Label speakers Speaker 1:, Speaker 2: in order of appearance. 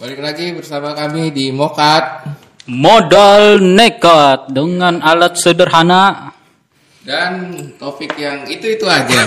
Speaker 1: Balik lagi bersama kami di Mokat
Speaker 2: Modal nekat dengan alat sederhana.
Speaker 1: dan topik yang itu-itu aja.